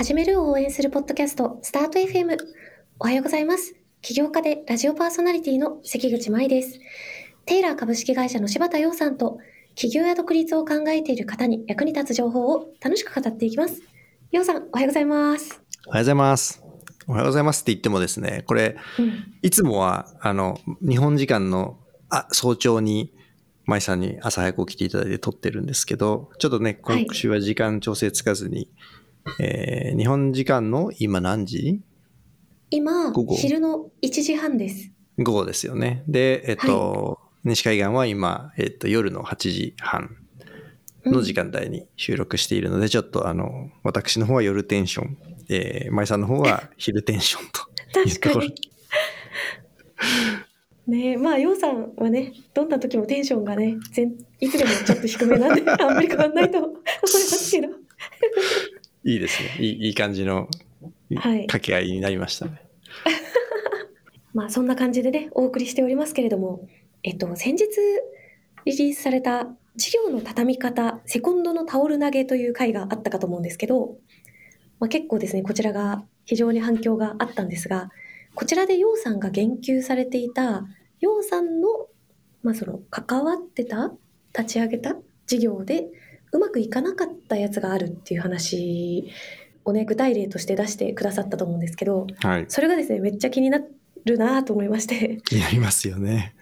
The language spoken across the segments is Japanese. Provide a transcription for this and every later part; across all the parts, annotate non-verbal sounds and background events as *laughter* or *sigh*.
始めるを応援するポッドキャスト、スタート FM。おはようございます。起業家でラジオパーソナリティの関口舞です。テイラー株式会社の柴田洋さんと、起業や独立を考えている方に役に立つ情報を楽しく語っていきます。洋さん、おはようございます。おはようございます。おはようございますって言ってもですね、これ、うん、いつもは、あの、日本時間のあ早朝に、舞さんに朝早く起きていただいて撮ってるんですけど、ちょっとね、はい今週は時間調整つかずに、えー日本時間の今何時？今昼の1時半です。午後ですよね。で、えっと、西海岸は今、えっと、夜の8時半の時間帯に収録しているので、ちょっとあの、私の方は夜テンション、えー、舞さんの方は *laughs* 昼テンションという確かに。*laughs* ねえまあ、洋さんはね、どんな時もテンションがね、全いつでもちょっと低めなんで、あんまり変わんないと思いますけど。いいですね。いいいい感じのはい掛け合いになりましたね。*laughs* まあそんな感じでね、お送りしておりますけれども、えっと、先日リリースされた事業の畳み方、セコンドのタオル投げという回があったかと思うんですけど、まあ、結構ですね、こちらが非常に反響があったんですが、こちらで楊さんが言及されていた、楊さんの、まあその関わってた、立ち上げた事業でうまくいかなかったやつがあるっていう話をね、具体例として出してくださったと思うんですけど、はい。それがですね、めっちゃ気になるなと思いまして、気になりますよね。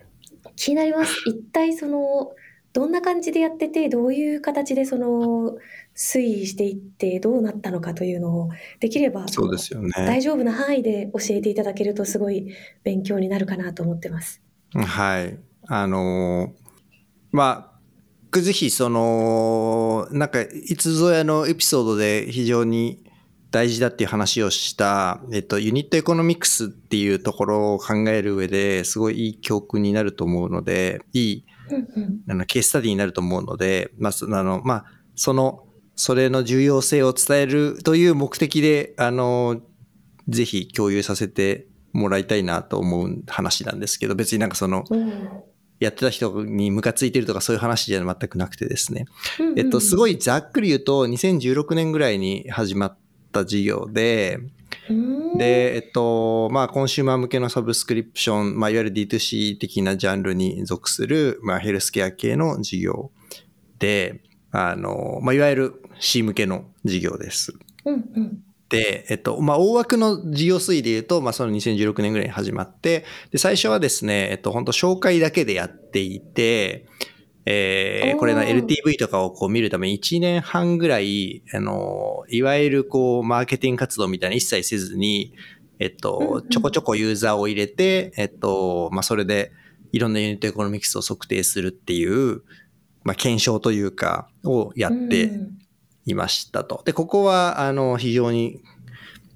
気になります。一体その、どんな感じでやってて、どういう形でその、推移していって、どうなったのかというのを、できれば、そうですよ大ね。丈夫な範囲で教えていただけると、すごい勉強になるかなと思ってます。はい。あのーまあ、ぜひその、なんか、いつぞやのエピソードで非常に大事だっていう話をした、えっと、ユニットエコノミクスっていうところを考える上ですごいいい教訓になると思うので、いい。あのケーススタディになると思うので、まあ、そあの、まあ、その、それの重要性を伝えるという目的で、あの、ぜひ共有させてもらいたいなと思う話なんですけど、別になんかその、うんやってた人にムカついてるとかそういう話じゃ全くなくてですね。えっと、すごいざっくり言うと、2016年ぐらいに始まった事業で、うんで、えっと、まあ、コンシューマー向けのサブスクリプション、まあ、いわゆる D2C 的なジャンルに属する、まあ、ヘルスケア系の事業で、あの、まあ、いわゆる C 向けの事業です。うんうん。で、えっと、まあ、大枠の事業推移で言うと、まあ、その2016年ぐらいに始まって、で、最初はですね、えっと、本当紹介だけでやっていて、えー、これの LTV とかをこう見るために1年半ぐらい、あの、いわゆるこう、マーケティング活動みたいなの一切せずに、えっとん、ちょこちょこユーザーを入れて、えっと、まあ、それで、いろんなユニットエコノミクスを測定するっていう、まあ、検証というか、をやって、うんいましたと。で、ここは、あの、非常に、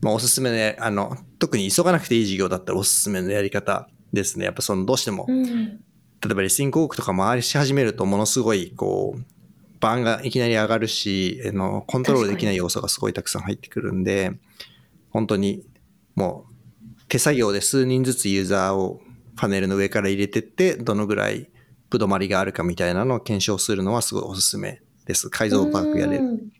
まあ、おすすめのや、あの、特に急がなくていい事業だったらおすすめのやり方ですね。やっぱその、どうしても、うん例えばレッスン広告とか回し始めると、ものすごい、こう、バーンがいきなり上がるし、あの、コントロールできない要素がすごいたくさん入ってくるんで、本当に、もう、手作業で数人ずつユーザーをパネルの上から入れてって、どのぐらい、ぶどまりがあるかみたいなのを検証するのはすごいおすすめです。改造パークやれるうん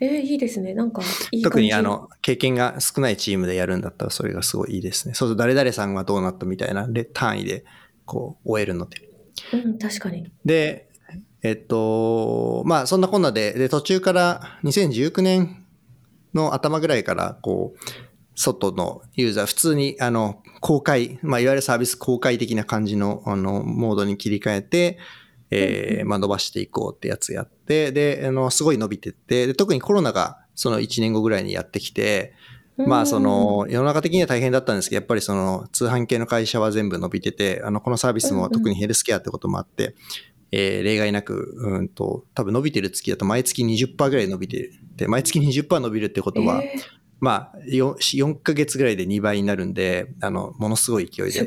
えー、いいですね。なんかいい特にあの、経験が少ないチームでやるんだったらそれがすごいいいですね。そうすると誰々さんはどうなったみたいなで単位でこう終えるので。うん、確かに。で、えっと、まあそんなこんなで、で途中から2019年の頭ぐらいからこう、外のユーザー、普通にあの、公開、まあいわゆるサービス公開的な感じのあの、モードに切り替えて、えーまあ伸ばしていこうってやつやって、で、あの、すごい伸びてって、で、特にコロナがその1年後ぐらいにやってきて、まあその世の中的には大変だったんですけど、やっぱりその通販系の会社は全部伸びてて、あのこのサービスも特にヘルスケアってこともあって、えー例外なく、うんと、多分伸びてる月だと毎月20%ぐらい伸びてて、毎月20%伸びるってことは、えまあ 4, 4ヶ月ぐらいで2倍になるんで、あの、ものすごい勢いで。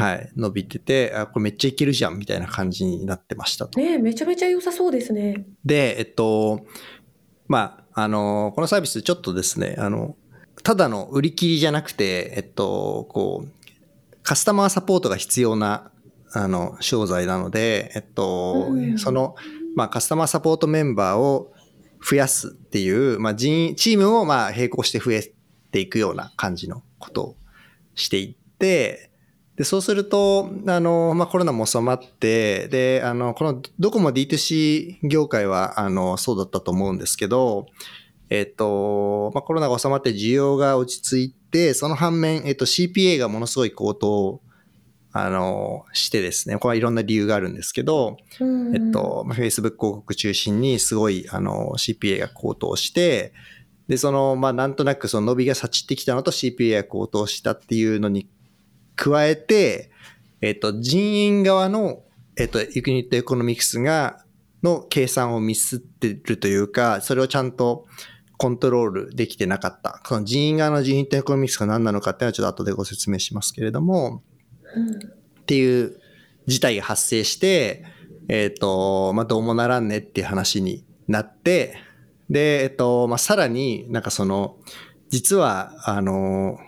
はい、伸びてて、あ、これめっちゃいけるじゃんみたいな感じになってましたと。ねえめちゃめちゃ良さそうですね。で、えっと、まあ、あの、このサービスちょっとですね、あの、ただの売り切りじゃなくて、えっと、こう、カスタマーサポートが必要な、あの、商材なので、えっと、うんその、まあ、カスタマーサポートメンバーを、増やすっていう、まあチームをまあ並行して増えていくような感じのことをしていって、で、そうすると、あの、まあコロナも収まって、で、あの、このどこも D2C 業界は、あの、そうだったと思うんですけど、えっと、まあコロナが収まって需要が落ち着いて、その反面、えっと CPA がものすごい高騰あの、してですね、これはいろんな理由があるんですけど、うん。えっと、まあ Facebook 広告中心にすごい、あの、CPA が高騰して、で、その、まあ、なんとなくその伸びがサチってきたのと CPA が高騰したっていうのに加えて、えっと、人員側の、えっと、ユニットエコノミクスが、の計算をミスってるというか、それをちゃんとコントロールできてなかった。その人員側のユニットエコノミクスが何なのかっていうのはちょっと後でご説明しますけれども、うんっていう事態が発生して、えっ、と、まあ、どうもならんねっていう話になって、で、えっ、と、まあ、さらになんかその、実は、あの、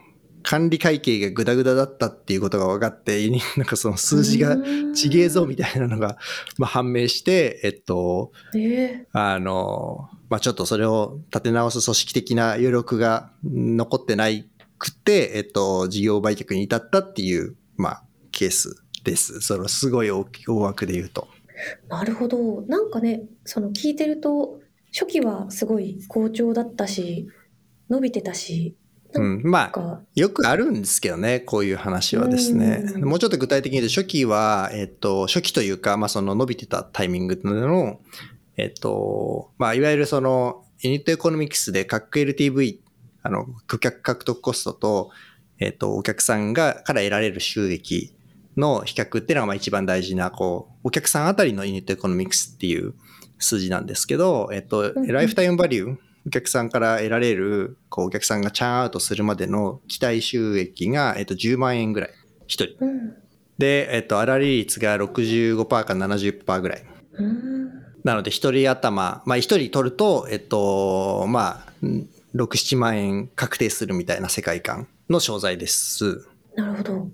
管理会計がグダグダだったっていうことが分かって、*laughs* なんかその数字がちげえぞみたいなのが、まあ、判明して、えっと、ええあの、まあ、ちょっとそれを立て直す組織的な余力が残ってないくて、えっと、事業売却に至ったっていう、まあ、ケースです。そのすごい大き大枠で言うと。なるほど。なんかね、その聞いてると、初期はすごい好調だったし、伸びてたし、うん。まあ、よくあるんですけどね、こういう話はですね。うんもうちょっと具体的に言うと、初期は、えっと、初期というか、まあ、その伸びてたタイミングの、えっと、まあ、いわゆるその、ユニットエコノミクスで、 CAC LTV、あの、顧客獲得コストと、えっと、お客さんが、から得られる収益の比較っていうのが、まあ、一番大事な、こう、お客さんあたりのユニットエコノミクスっていう数字なんですけど、えっと、うんライフタイムバリュー、お客さんから得られる、こう、お客さんがチャーンアウトするまでの期待収益が、えっと、10万円ぐらい。一人。うん。で、えっと、粗利率が65%か70%ぐらい。うん。なので、一人頭、まあ、一人取ると、えっと、まあ、ん6、7万円確定するみたいな世界観の商材です。なるほど。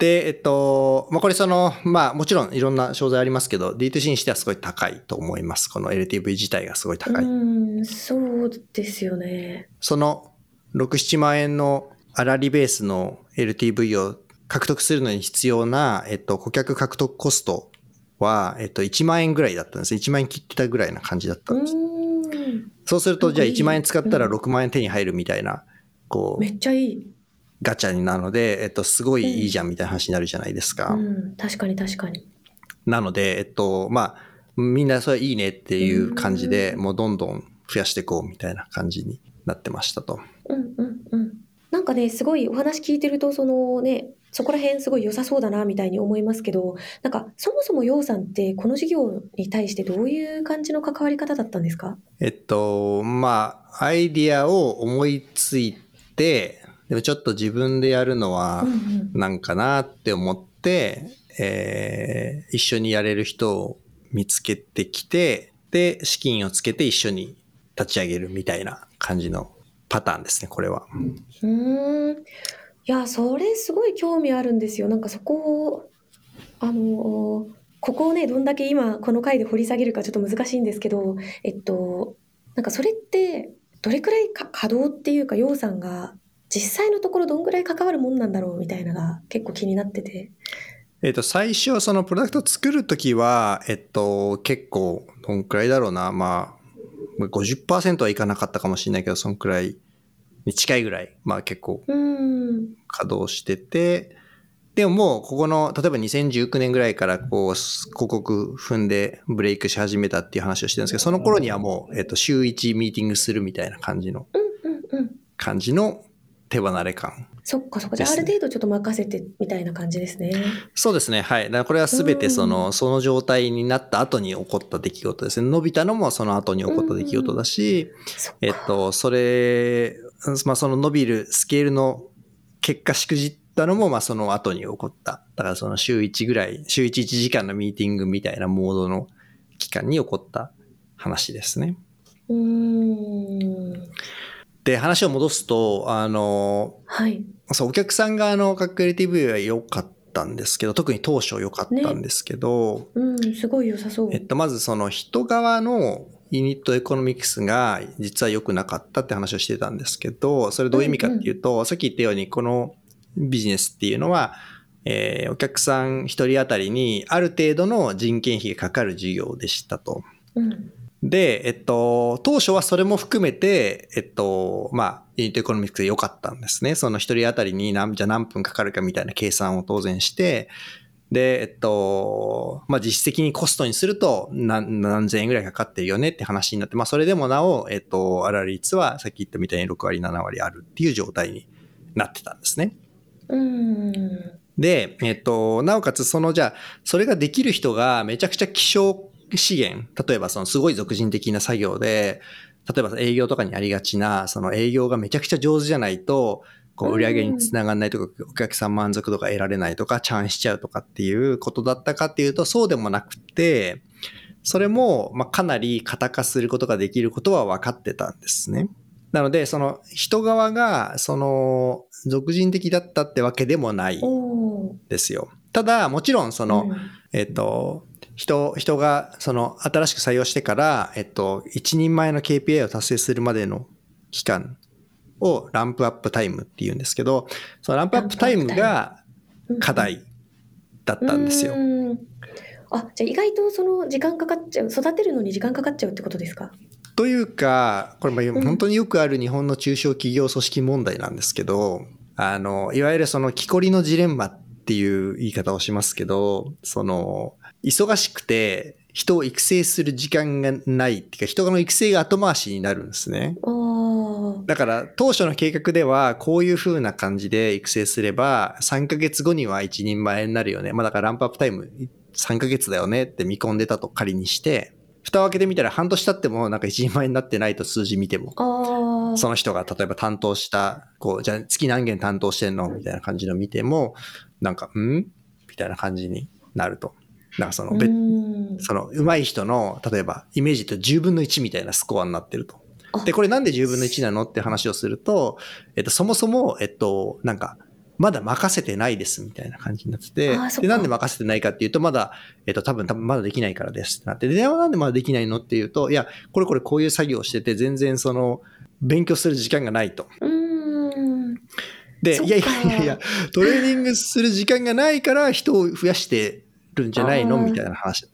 で、えっと、まあ、これその、まあ、もちろんいろんな商材ありますけど、D2C にしてはすごい高いと思います。この LTV 自体がすごい高い。うん、そうですよね。その6、7万円の粗利ベースの LTV を獲得するのに必要な、えっと、顧客獲得コストは、えっと、1万円ぐらいだったんです。1万円切ってたぐらいな感じだったうんです。そうすると、じゃあなんかいい1万円使ったらうん6万円手に入るみたいな、こめう、っちゃいい。ガチャになるので、えっと、すごいいいじゃんみたいな話になるじゃないですか。うん、確かに確かに。なので、えっと、まあ、みんなそれいいねっていう感じで、もうどんどん増やしていこうみたいな感じになってましたと。うんうんうん。なんかね、すごいお話聞いてると、そのね、そこら辺すごい良さそうだなみたいに思いますけど、なんかそもそも楊さんってこの事業に対してどういう感じの関わり方だったんですか？えっと、まあ、アイディアを思いついて、でもちょっと自分でやるのはうんうんなんかなって思って、えー一緒にやれる人を見つけてきて、で、資金をつけて一緒に立ち上げるみたいな感じのパターンですね、これは。うーん。いや、それすごい興味あるんですよ。なんかそこを、あの、ここをね、どんだけ今この回で掘り下げるかちょっと難しいんですけど、えっと、なんかそれって、どれくらいか稼働っていうか、楊さんが実際のところどんぐらい関わるもんなんだろうみたいなのが結構気になってて。えっと、最初、そのプロダクトを作るときは、えっと、結構、どんくらいだろうな、まあ、50%はいかなかったかもしれないけど、そんくらいに近いぐらい、まあ結構。稼働してて、でももう、ここの、例えば2019年ぐらいから、こう、広告踏んでブレイクし始めたっていう話をしてるんですけど、その頃にはもう、えっと、週1ミーティングするみたいな感じの。感じの手離れ感。そっかそっか。じゃあ、ある程度ちょっと任せてみたいな感じですね。そうですね。はい。だからこれはすべてその、その状態になった後に起こった出来事ですね。伸びたのもその後に起こった出来事だし、そっか。えっと、それ、まあその伸びるスケールの結果しくじったのも、まあその後に起こった。だからその週1ぐらい、週1、1時間のミーティングみたいなモードの期間に起こった話ですね。うーん。で、話を戻すと、あの、はい。そう、お客さん側の各 LTV は良かったんですけど、特に当初良かったんですけど、うん、すごい良さそう。えっと、まずその人側のユニットエコノミクスが実は良くなかったって話をしてたんですけど、それどういう意味かっていうと、さっき言ったようにこのビジネスっていうのは、えーお客さん一人当たりにある程度の人件費がかかる事業でしたと。うん。で、えっと、当初はそれも含めて、えっと、まあ、ユニットエコノミクスで良かったんですね。その一人当たりに何、じゃあ何分かかるかみたいな計算を当然して、で、えっと、まあ、実質的にコストにすると何何千円ぐらいかかってるよねって話になって、まあ、それでもなお、えっと、粗利率はさっき言ったみたいに6割、7割あるっていう状態になってたんですね。うん。で、えっと、なおかつそのじゃあ、それができる人がめちゃくちゃ希少資源、例えばそのすごい俗人的な作業で、例えば営業とかにありがちな、その営業がめちゃくちゃ上手じゃないと、こう売り上げにつながらないとか、お客さん満足度が得られないとか、チャンしちゃうとかっていうことだったかっていうと、そうでもなくて、それも、まあ、かなり型化することができることは分かってたんですね。なので、その人側が、その、俗人的だったってわけでもないですよ。ただ、もちろん、その、うんえっと、人、人が、その、新しく採用してから、えっと、一人前の KPI を達成するまでの期間をランプアップタイムって言うんですけど、そのランプアップタイムが課題だったんですよ。う。ん。あ、じゃあ意外とその時間かかっちゃう、育てるのに時間かかっちゃうってことですか？というか、これ本当によくある日本の中小企業組織問題なんですけど、あの、いわゆるその木こりのジレンマっていう言い方をしますけど、その、忙しくて人を育成する時間がないっていうか、人の育成が後回しになるんですね。だから当初の計画ではこういう風な感じで育成すれば3ヶ月後には一人前になるよね。まあだからランプアップタイム3ヶ月だよねって見込んでたと仮にして、蓋を開けてみたら半年経ってもなんか一人前になってないと数字見ても。その人が例えば担当した、こう、じゃあ月何件担当してんの？みたいな感じの見ても、なんか、ん？みたいな感じになると。なんかその、うその、上手い人の、例えば、イメージと10分の1みたいなスコアになってると。あ。で、これなんで10分の1なのって話をすると、えっと、そもそも、えっと、なんか、まだ任せてないですみたいな感じになっててで、なんで任せてないかっていうと、まだ、えっと、多分、多分まだできないからですってなって、で、でなんでまだできないのっていうと、いや、これこれこういう作業をしてて、全然その、勉強する時間がないと。で、いやいやいやいや、トレーニングする時間がないから人を増やしてるんじゃないの？みたいな話。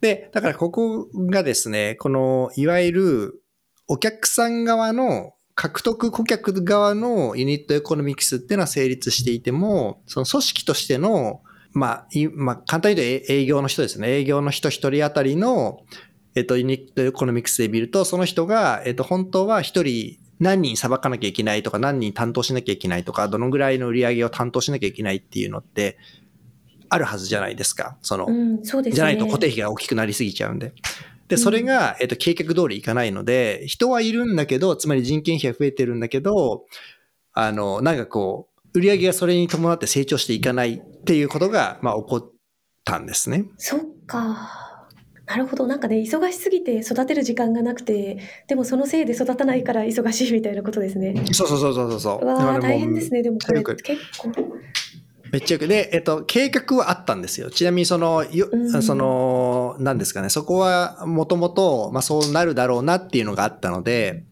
で、だからここがですね、この、いわゆるお客さん側の獲得顧客側のユニットエコノミクスっていうのは成立していても、その組織としての、まあ、いまあ、簡単に言うと営業の人ですね。営業の人一人当たりの、えっと、ユニットエコノミクスで見ると、その人が、えっと、本当は一人何人捌かなきゃいけないとか、何人担当しなきゃいけないとか、どのぐらいの売り上げを担当しなきゃいけないっていうのって、あるはずじゃないですか。その、うん、そうですね。じゃないと固定費が大きくなりすぎちゃうんで。で、それが、えっと、計画通りいかないので、人はいるんだけど、つまり人件費が増えてるんだけど、あの、なんかこう、売り上げがそれに伴って成長していかないっていうことが、まあ、起こったんですね。そっか。なるほど。なんかね、忙しすぎて育てる時間がなくて、でもそのせいで育たないから忙しいみたいなことですね。そうそうそうそうそう。うわあ、大変ですね。でもこれ結構。めっちゃよく。で、えっと、計画はあったんですよ。ちなみにその、ようんその、なんですかね、そこはもともと、まあそうなるだろうなっていうのがあったので、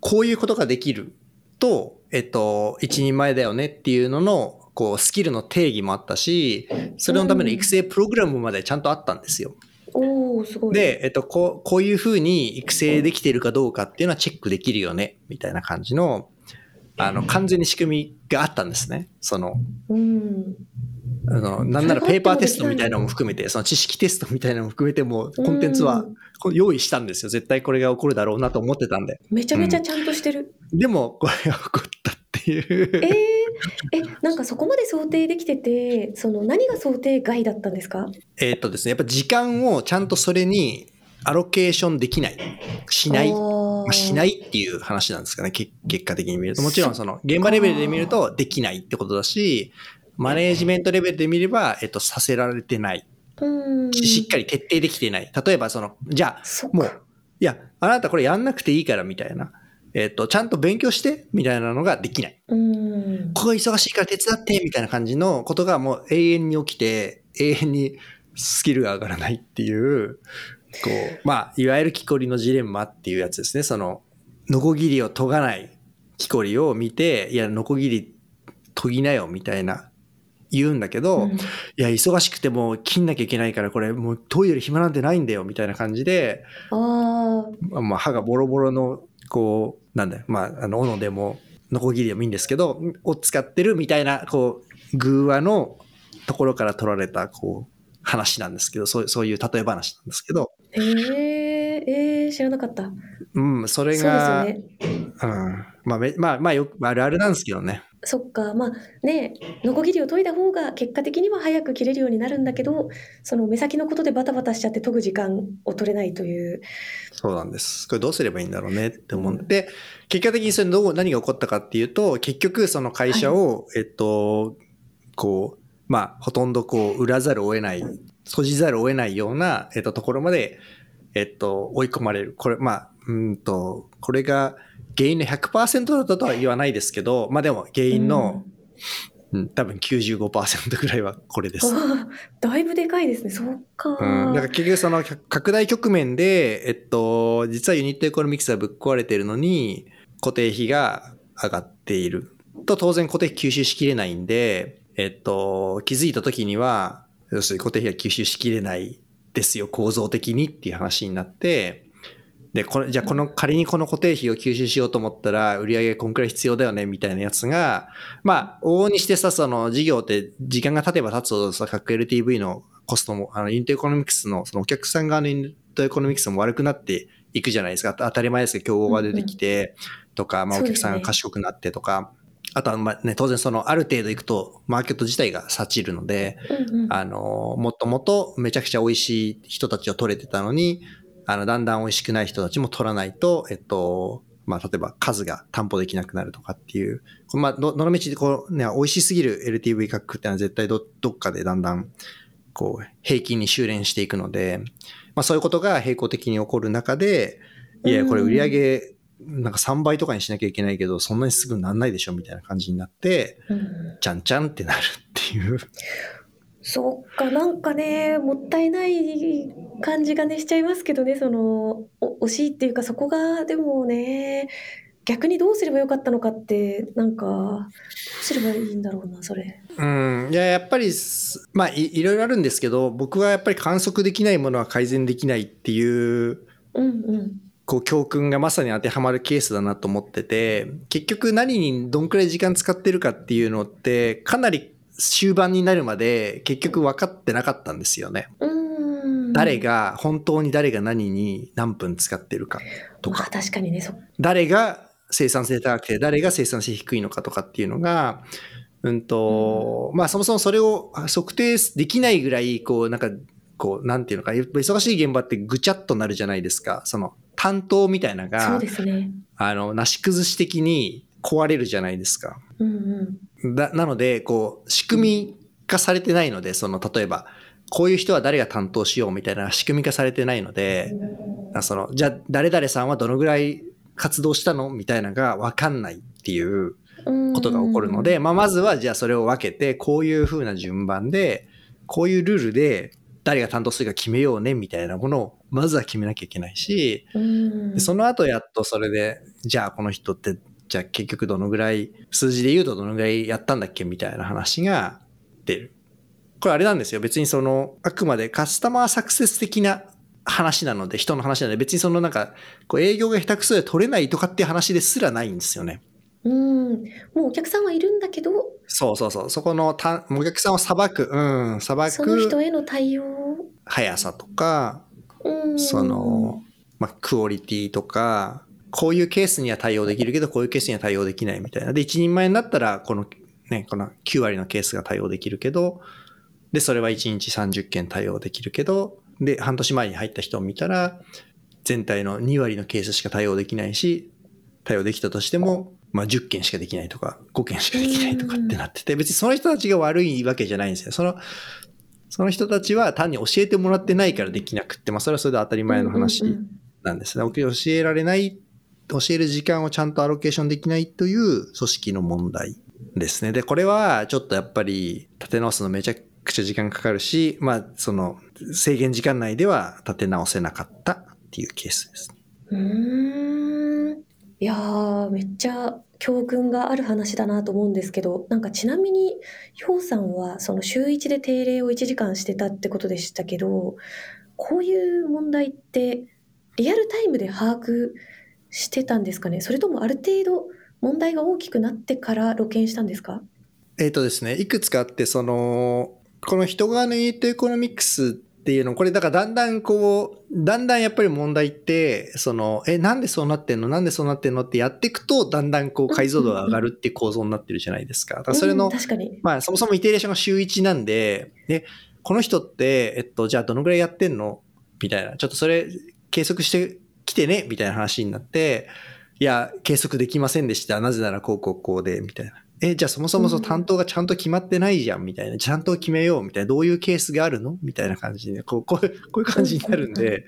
こういうことができると、えっと、一人前だよねっていうのの、こう、スキルの定義もあったし、それのための育成プログラムまでちゃんとあったんですよ。おお、すごい。で、えっと、こう、こういうふうに育成できているかどうかっていうのはチェックできるよね、みたいな感じの、あの、完全に仕組みがあったんですね。その、うん。あの、なんならペーパーテストみたいなのも含めて、その知識テストみたいなのも含めても、コンテンツは用意したんですよ。絶対これが起こるだろうなと思ってたんで。めちゃめちゃちゃんとしてる。でも、これが起こったっていう。えー、え、なんかそこまで想定できてて、その何が想定外だったんですか？えーっとですね、やっぱ時間をちゃんとそれにアロケーションできない。しない。まあ、しないいっていう話なんですかね、け結果的に見ると。もちろんその現場レベルで見るとできないってことだし、マネージメントレベルで見れば、えっと、させられてない。うん。ししっかり徹底できてない。例えばその、じゃあ、もう、いや、あなたこれやんなくていいからみたいな。えっ、と、ちゃんと勉強してみたいなのができない。うん。ここ忙しいから手伝ってみたいな感じのことがもう永遠に起きて、永遠にスキルが上がらないっていうこう、まあ、いわゆる木こりのジレンマっていうやつですね。その、ノコギリを研がない木こりを見て、いや、ノコギリ研ぎなよ、みたいな言うんだけど、うん。いや、忙しくてもう切んなきゃいけないから、これもう研いでる暇なんてないんだよ、みたいな感じで、あまあ、歯がボロボロの、こう、なんだよ、まあ、あの、斧でも、ノコギリでもいいんですけど、を使ってるみたいな、こう、偶話のところから取られた、こう、話なんですけど、そうそういう例え話なんですけど、えー、えー、知らなかった。うん、それそうですね。うん、まあ、めまあ、まあ、よく、あるあるなんですけどね。そっか、まあね、ノコギリを研いだ方が結果的には早く切れるようになるんだけど、その目先のことでバタバタしちゃって研ぐ時間を取れないという。そうなんです。これどうすればいいんだろうねって思って、結果的にそれどう、何が起こったかっていうと、結局その会社を、えっと、こう、まあ、ほとんどこう、売らざるを得ない、閉じざるを得ないような、えっと、ところまで、えっと、追い込まれる。これ、まあ、うんと、これが原因の100%だったとは言わないですけど、まあでも原因の、うん、多分95%ぐらいはこれです。だいぶでかいですね。そっか。うん、だから結局その拡大局面で、えっと、実はユニットエコノミクスはぶっ壊れてるのに、固定費が上がっている。と当然固定費吸収しきれないんで、えっと、気づいた時には、要するに固定費が吸収しきれないですよ、構造的にっていう話になって、で、これ、じゃあこの、仮にこの固定費を吸収しようと思ったら、売り上げこんくらい必要だよね、みたいなやつが、まあ、往々にしてさ、その事業って時間が経てば経つほどさ、各 LTV のコストも、あの、ユニットエコノミクスの、そのお客さん側のユニットエコノミクスも悪くなっていくじゃないですか。当たり前ですけど、競合が出てきて、とか、まあ、お客さんが賢くなってとか、あとは、まあね、当然その、ある程度いくと、マーケット自体が satch るので、うんうん。あの、もともとめちゃくちゃ美味しい人たちを取れてたのに、あの、だんだん美味しくない人たちも取らないと、えっと、まあ、例えば数が担保できなくなるとかっていう、まあ、ど、どの道でこう、ね、美味しすぎる LTV 価格ってのは絶対ど、どっかでだんだん、こう、平均に修練していくので、まあ、そういうことが並行的に起こる中で、いや、これ売り上げ、なんか3倍とかにしなきゃいけないけど、そんなにすぐなんないでしょみたいな感じになって、うんちゃんちゃんってなるっていう。そっか、なんかね、もったいない感じがね、しちゃいますけどね、その、お惜しいっていうか、そこが、でもね、逆にどうすればよかったのかって、なんか、どうすればいいんだろうな、それ。うん、いや、やっぱりす、まあい、いろいろあるんですけど、僕はやっぱり観測できないものは改善できないっていう、うんうん。こう、教訓がまさに当てはまるケースだなと思ってて、結局何にどんくらい時間使ってるかっていうのって、かなり終盤になるまで結局分かってなかったんですよね。誰が、本当に誰が何に何分使ってるかとまあか、確かにね、そ誰が生産性高くて誰が生産性低いのかとかっていうのが、うんと、まあそもそもそれを測定できないぐらい、こう、なんか、こう、なんていうのか、忙しい現場ってぐちゃっとなるじゃないですか。その、担当みたいなのそうがで、すね。あの、なし崩し的に壊れるじゃないですか。うんうん。だなので、こう、仕組み化されてないので、その、例えば、こういう人は誰が担当しようみたいな仕組み化されてないので、あその、じゃあ、誰々さんはどのぐらい活動したのみたいなのがわかんないっていうことが起こるので、まあ、まずは、じゃあそれを分けて、こういう風な順番で、こういうルールで、誰が担当するか決めようね、みたいなものを、まずは決めなきゃいけないし、うんでその後やっとそれで、じゃあこの人って、じゃあ結局どのぐらい、数字で言うとどのぐらいやったんだっけみたいな話が出る。これあれなんですよ。別にその、あくまでカスタマーサクセス的な話なので、人の話なので、別にそのなんか、こう営業が下手くそで取れないとかっていう話ですらないんですよね。うん。もうお客さんはいるんだけど、そうそうそう。そこのたお客さんを裁く、うん、裁その人くへの対応。速さとか、うん。その、まあ、クオリティとか、こういうケースには対応できるけど、こういうケースには対応できないみたいな。で、一人前になったら、この、ね、この9割のケースが対応できるけど、で、それは1日30件対応できるけど、で、半年前に入った人を見たら、全体の2割のケースしか対応できないし、対応できたとしても、まあ、10件しかできないとか、5件しかできないとかってなってて、別にその人たちが悪いわけじゃないんですよ。その、その人たちは単に教えてもらってないからできなくって、まあ、それはそれで当たり前の話なんですね。教えられない、教える時間をちゃんとアロケーションできないという組織の問題ですね。で、これはちょっとやっぱり立て直すのめちゃくくちゃ時間かかるし、まあ、その制限時間内では立て直せなかったっていうケースです。うーん。いやー、めっちゃ教訓がある話だなと思うんですけど、なんかちなみに、ひょうさんはその週1で定例を1時間してたってことでしたけど、こういう問題ってリアルタイムで把握してたんですかね？それともある程度問題が大きくなってから露見したんですか？えっ、とですね、いくつかあって、その、この人側のユニットエコノミクスっていうの、これだからだんだんこう、だんだんやっぱり問題って、その、え、なんでそうなってんの？なんでそうなってんの？ってやっていくと、だんだんこう解像度が上がるっていう構造になってるじゃないですか。だからそれのうん、確かに。まあそもそもイテレーションが週1なんで、で、この人って、えっと、じゃあどのぐらいやってんの？みたいな。ちょっとそれ計測してきてね？みたいな話になって、いや、計測できませんでした。なぜならこうこうこうで、みたいな。え、じゃあそもそもその担当がちゃんと決まってないじゃん、みたいな。ちゃんと決めよう、みたいな。どういうケースがあるの？みたいな感じで、こう、こういう、こういう感じになるんで、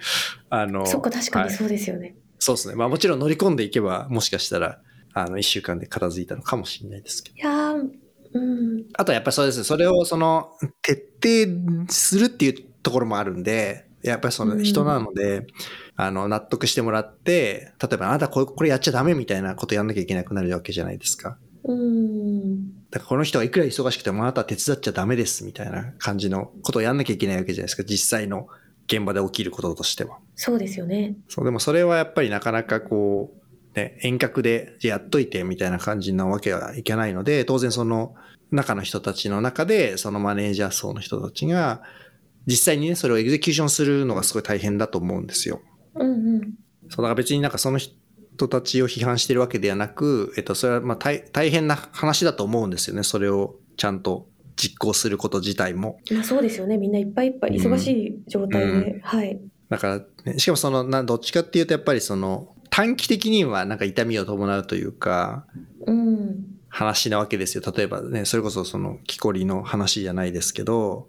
あの、そっか、確かはいにそうですよね。そうですね。まあもちろん乗り込んでいけば、もしかしたら、あの、一週間で片付いたのかもしれないですけど。いやー、うん。あとはやっぱりそうですね。それをその、徹底するっていうところもあるんで、やっぱりその人なので、あの、納得してもらって、例えばあなたこれこれやっちゃダメみたいなことやんなきゃいけなくなるわけじゃないですか。うん。だからこの人がいくら忙しくてもあなたは手伝っちゃダメですみたいな感じのことをやんなきゃいけないわけじゃないですか。実際の現場で起きることとしては。そうですよね。そう、でもそれはやっぱりなかなかこう、ね、遠隔でやっといてみたいな感じなわけはいけないので、当然その中の人たちの中で、そのマネージャー層の人たちが、実際にね、それをエグゼキューションするのがすごい大変だと思うんですよ。うんうん。そう、だから別になんかその人たちを批判してるわけではなく、えっと、それはまあ大大変な話だと思うんですよね。それをちゃんと実行すること自体も。まあそうですよね。みんないっぱいいっぱい忙しい状態で。うはい。だから、ね、しかもその、などっちかっていうとやっぱりその、短期的にはなんか痛みを伴うというか、うん。話なわけですよ。例えばね、それこそその木こりの話じゃないですけど、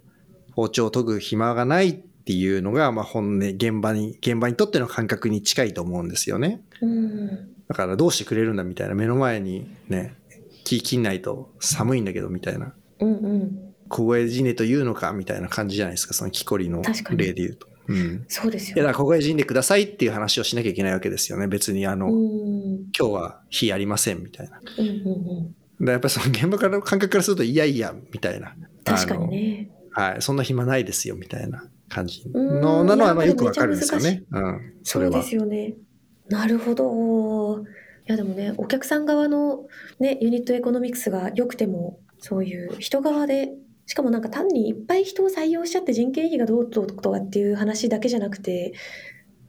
包丁を研ぐ暇がないっていうのが、まあ本音、現場に、現場にとっての感覚に近いと思うんですよね。うん。だからどうしてくれるんだみたいな、目の前にね、木切んないと寒いんだけどみたいな、うんうん。凍え死ねというのかみたいな感じじゃないですか、その木こりの例で言うと。うん。そうですいや、だよね。から凍え死んでくださいっていう話をしなきゃいけないわけですよね。別にあの、うん。今日は火ありませんみたいな。うんうんうん。やっぱりその現場からの感覚からすると、いやいや、みたいな。確かにね。はい。そんな暇ないですよ、みたいな感じうんの、なのはまあよくわかるんですよね。うん。それはそうで。すよね。なるほど。いやでもね、お客さん側のね、ユニットエコノミクスが良くても、そういう人側で、しかもなんか単にいっぱい人を採用しちゃって人件費がどうとかっていう話だけじゃなくて、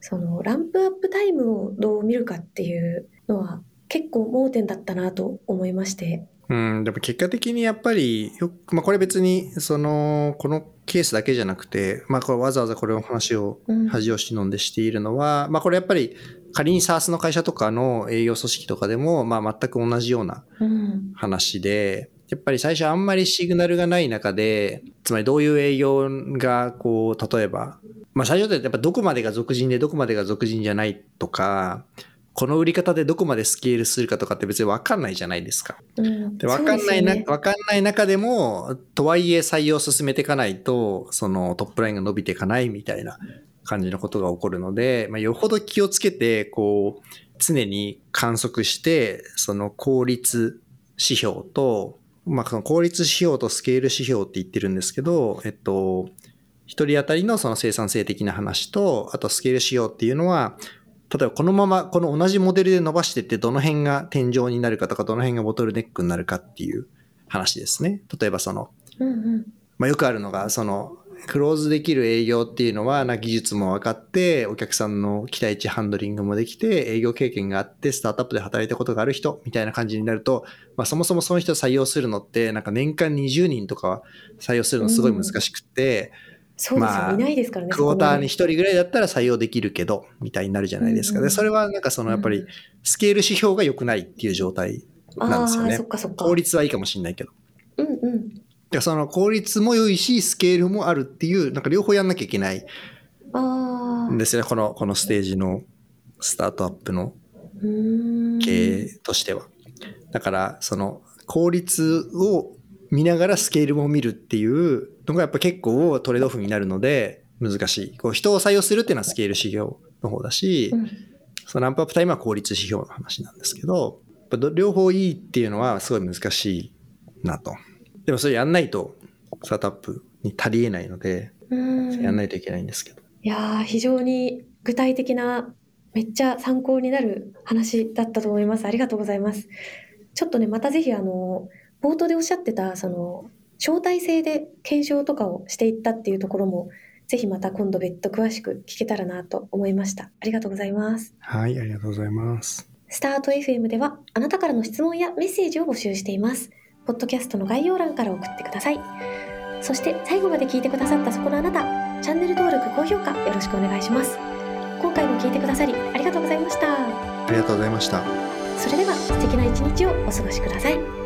そのランプアップタイムをどう見るかっていうのは結構盲点だったなと思いまして。うん。でも結果的にやっぱり、まあこれ別に、その、このケースだけじゃなくて、まあこれわざわざこれの話をうん、恥を忍んでしているのは、まあこれやっぱり仮に SARS の会社とかの営業組織とかでも、まあ全く同じようなうん、話で、やっぱり最初あんまりシグナルがない中で、つまりどういう営業が、こう、例えば、まあ最初ってやっぱどこまでが俗人でどこまでが俗人じゃないとか、この売り方でどこまでスケールするかとかって別にわかんないじゃないですか。うん、で、わかんないな、そうですよね。わかんない中でも、とはいえ採用を進めていかないと、そのトップラインが伸びていかないみたいな感じのことが起こるので、まあ、よほど気をつけて、こう、常に観測して、その効率指標と、まあ、その効率指標とスケール指標って言ってるんですけど、えっと、一人当たりのその生産性的な話と、あとスケール指標っていうのは、例えばこのままこの同じモデルで伸ばしてってどの辺が天井になるかとかどの辺がボトルネックになるかっていう話ですね。例えばその、うんうんまあ、よくあるのがそのクローズできる営業っていうのはな技術も分かってお客さんの期待値ハンドリングもできて営業経験があってスタートアップで働いたことがある人みたいな感じになると、まあ、そもそもその人を採用するのってなんか年間20人とか採用するのすごい難しくって、そうですよ、まあいないですからね。クォーターに1そこ人ぐらいだったら採用できるけどみたいになるじゃないですか。うんうんでそれはなんかそのやっぱりうんスケール指標が良くないっていう状態なんですよねそっかそっか。効率はいいかもしれないけど。うんうん。でその効率も良いし、スケールもあるっていう、なんか両方やんなきゃいけない。んですね。この、このステージのスタートアップの経営としては。だから、その効率を見ながらスケールも見るっていうのがやっぱ結構トレードオフになるので難しい。こう人を採用するっていうのはスケール指標の方だし、うんそのランプアップタイムは効率指標の話なんですけど、やっぱど両方いいっていうのはすごい難しいなと。でもそれやんないとスタートアップに足りえないので、うんやんないといけないんですけど。いやー非常に具体的なめっちゃ参考になる話だったと思います。ありがとうございます。ちょっとねまたぜひあの冒頭でおっしゃってたその招待制で検証とかをしていったっていうところもぜひまた今度別途詳しく聞けたらなと思いました。ありがとうございます。はい、ありがとうございます。スタート FM ではあなたからの質問やメッセージを募集しています。ポッドキャストの概要欄から送ってください。そして最後まで聞いてくださったそこのあなた、チャンネル登録、高評価よろしくお願いします。今回も聞いてくださりありがとうございました。ありがとうございました。それでは素敵な一日をお過ごしください。